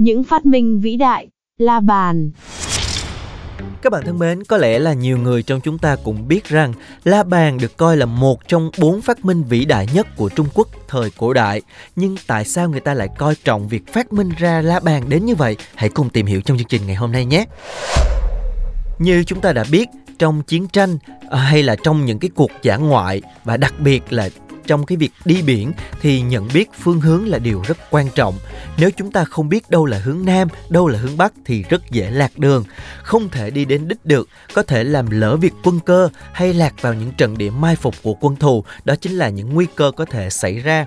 Những phát minh vĩ đại, la bàn. Các bạn thân mến, có lẽ là nhiều người trong chúng ta cũng biết rằng la bàn được coi là một trong bốn phát minh vĩ đại nhất của Trung Quốc thời cổ đại. Nhưng tại sao người ta lại coi trọng việc phát minh ra la bàn đến như vậy? Hãy cùng tìm hiểu trong chương trình ngày hôm nay nhé. Như chúng ta đã biết, trong chiến tranh à, hay là trong những cái cuộc giả ngoại và đặc biệt là trong cái việc đi biển thì nhận biết phương hướng là điều rất quan trọng. Nếu chúng ta không biết đâu là hướng nam, đâu là hướng bắc thì rất dễ lạc đường, không thể đi đến đích được, có thể làm lỡ việc quân cơ hay lạc vào những trận địa mai phục của quân thù, đó chính là những nguy cơ có thể xảy ra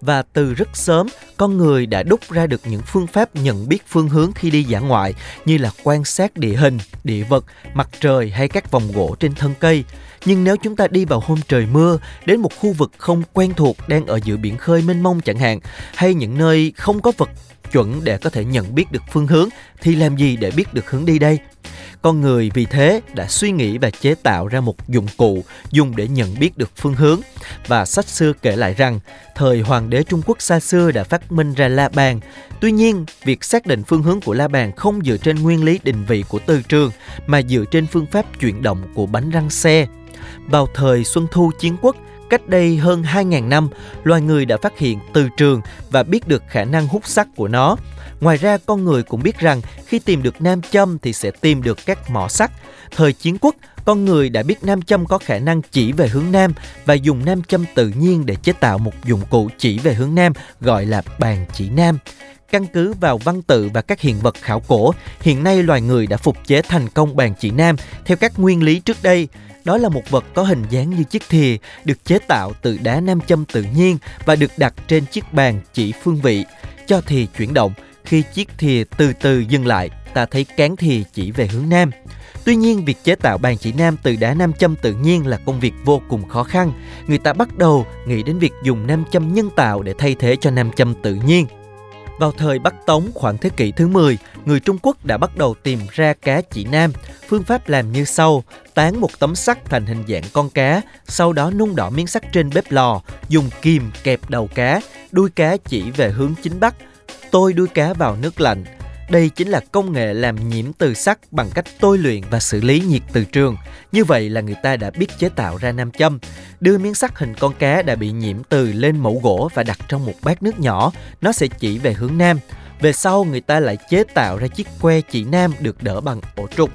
và từ rất sớm con người đã đúc ra được những phương pháp nhận biết phương hướng khi đi dã ngoại như là quan sát địa hình, địa vật, mặt trời hay các vòng gỗ trên thân cây. Nhưng nếu chúng ta đi vào hôm trời mưa, đến một khu vực không quen thuộc đang ở giữa biển khơi mênh mông chẳng hạn, hay những nơi không có vật chuẩn để có thể nhận biết được phương hướng thì làm gì để biết được hướng đi đây? Con người vì thế đã suy nghĩ và chế tạo ra một dụng cụ dùng để nhận biết được phương hướng. Và sách xưa kể lại rằng, thời hoàng đế Trung Quốc xa xưa đã phát minh ra la bàn. Tuy nhiên, việc xác định phương hướng của la bàn không dựa trên nguyên lý định vị của từ trường, mà dựa trên phương pháp chuyển động của bánh răng xe. Vào thời Xuân Thu Chiến Quốc, Cách đây hơn 2.000 năm, loài người đã phát hiện từ trường và biết được khả năng hút sắt của nó. Ngoài ra, con người cũng biết rằng khi tìm được nam châm thì sẽ tìm được các mỏ sắt. Thời chiến quốc, con người đã biết nam châm có khả năng chỉ về hướng nam và dùng nam châm tự nhiên để chế tạo một dụng cụ chỉ về hướng nam gọi là bàn chỉ nam. Căn cứ vào văn tự và các hiện vật khảo cổ, hiện nay loài người đã phục chế thành công bàn chỉ nam theo các nguyên lý trước đây. Đó là một vật có hình dáng như chiếc thìa, được chế tạo từ đá nam châm tự nhiên và được đặt trên chiếc bàn chỉ phương vị. Cho thìa chuyển động, khi chiếc thìa từ từ dừng lại, ta thấy cán thìa chỉ về hướng nam. Tuy nhiên, việc chế tạo bàn chỉ nam từ đá nam châm tự nhiên là công việc vô cùng khó khăn. Người ta bắt đầu nghĩ đến việc dùng nam châm nhân tạo để thay thế cho nam châm tự nhiên. Vào thời Bắc Tống khoảng thế kỷ thứ 10, người Trung Quốc đã bắt đầu tìm ra cá chỉ nam. Phương pháp làm như sau, tán một tấm sắt thành hình dạng con cá, sau đó nung đỏ miếng sắt trên bếp lò, dùng kìm kẹp đầu cá, đuôi cá chỉ về hướng chính bắc, tôi đuôi cá vào nước lạnh. Đây chính là công nghệ làm nhiễm từ sắt bằng cách tôi luyện và xử lý nhiệt từ trường. Như vậy là người ta đã biết chế tạo ra nam châm. Đưa miếng sắt hình con cá đã bị nhiễm từ lên mẫu gỗ và đặt trong một bát nước nhỏ. Nó sẽ chỉ về hướng nam. Về sau người ta lại chế tạo ra chiếc que chỉ nam được đỡ bằng ổ trục.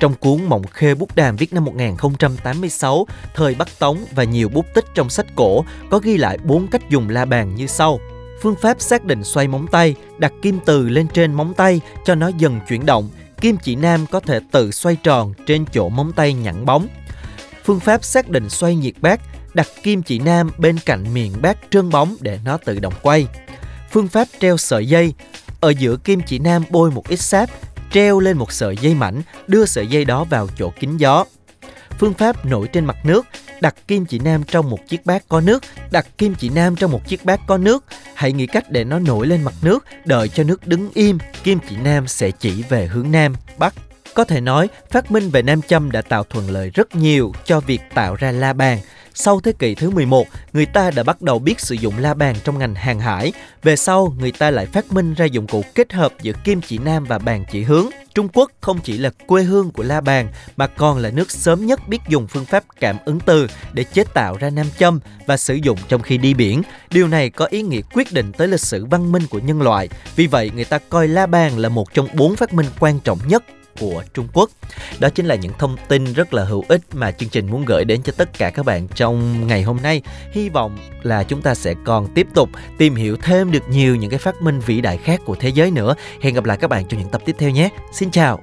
Trong cuốn Mộng Khê Bút Đàm viết năm 1086, thời Bắc Tống và nhiều bút tích trong sách cổ có ghi lại bốn cách dùng la bàn như sau. Phương pháp xác định xoay móng tay, đặt kim từ lên trên móng tay cho nó dần chuyển động. Kim chỉ nam có thể tự xoay tròn trên chỗ móng tay nhẵn bóng. Phương pháp xác định xoay nhiệt bát, đặt kim chỉ nam bên cạnh miệng bát trơn bóng để nó tự động quay. Phương pháp treo sợi dây, ở giữa kim chỉ nam bôi một ít sáp, treo lên một sợi dây mảnh, đưa sợi dây đó vào chỗ kín gió. Phương pháp nổi trên mặt nước, đặt kim chỉ nam trong một chiếc bát có nước, đặt kim chỉ nam trong một chiếc bát có nước. Hãy nghĩ cách để nó nổi lên mặt nước, đợi cho nước đứng im, kim chỉ nam sẽ chỉ về hướng nam, bắc. Có thể nói, phát minh về nam châm đã tạo thuận lợi rất nhiều cho việc tạo ra la bàn. Sau thế kỷ thứ 11, người ta đã bắt đầu biết sử dụng la bàn trong ngành hàng hải. Về sau, người ta lại phát minh ra dụng cụ kết hợp giữa kim chỉ nam và bàn chỉ hướng. Trung Quốc không chỉ là quê hương của la bàn mà còn là nước sớm nhất biết dùng phương pháp cảm ứng từ để chế tạo ra nam châm và sử dụng trong khi đi biển. Điều này có ý nghĩa quyết định tới lịch sử văn minh của nhân loại. Vì vậy, người ta coi la bàn là một trong bốn phát minh quan trọng nhất của Trung Quốc. Đó chính là những thông tin rất là hữu ích mà chương trình muốn gửi đến cho tất cả các bạn trong ngày hôm nay. Hy vọng là chúng ta sẽ còn tiếp tục tìm hiểu thêm được nhiều những cái phát minh vĩ đại khác của thế giới nữa. Hẹn gặp lại các bạn trong những tập tiếp theo nhé. Xin chào.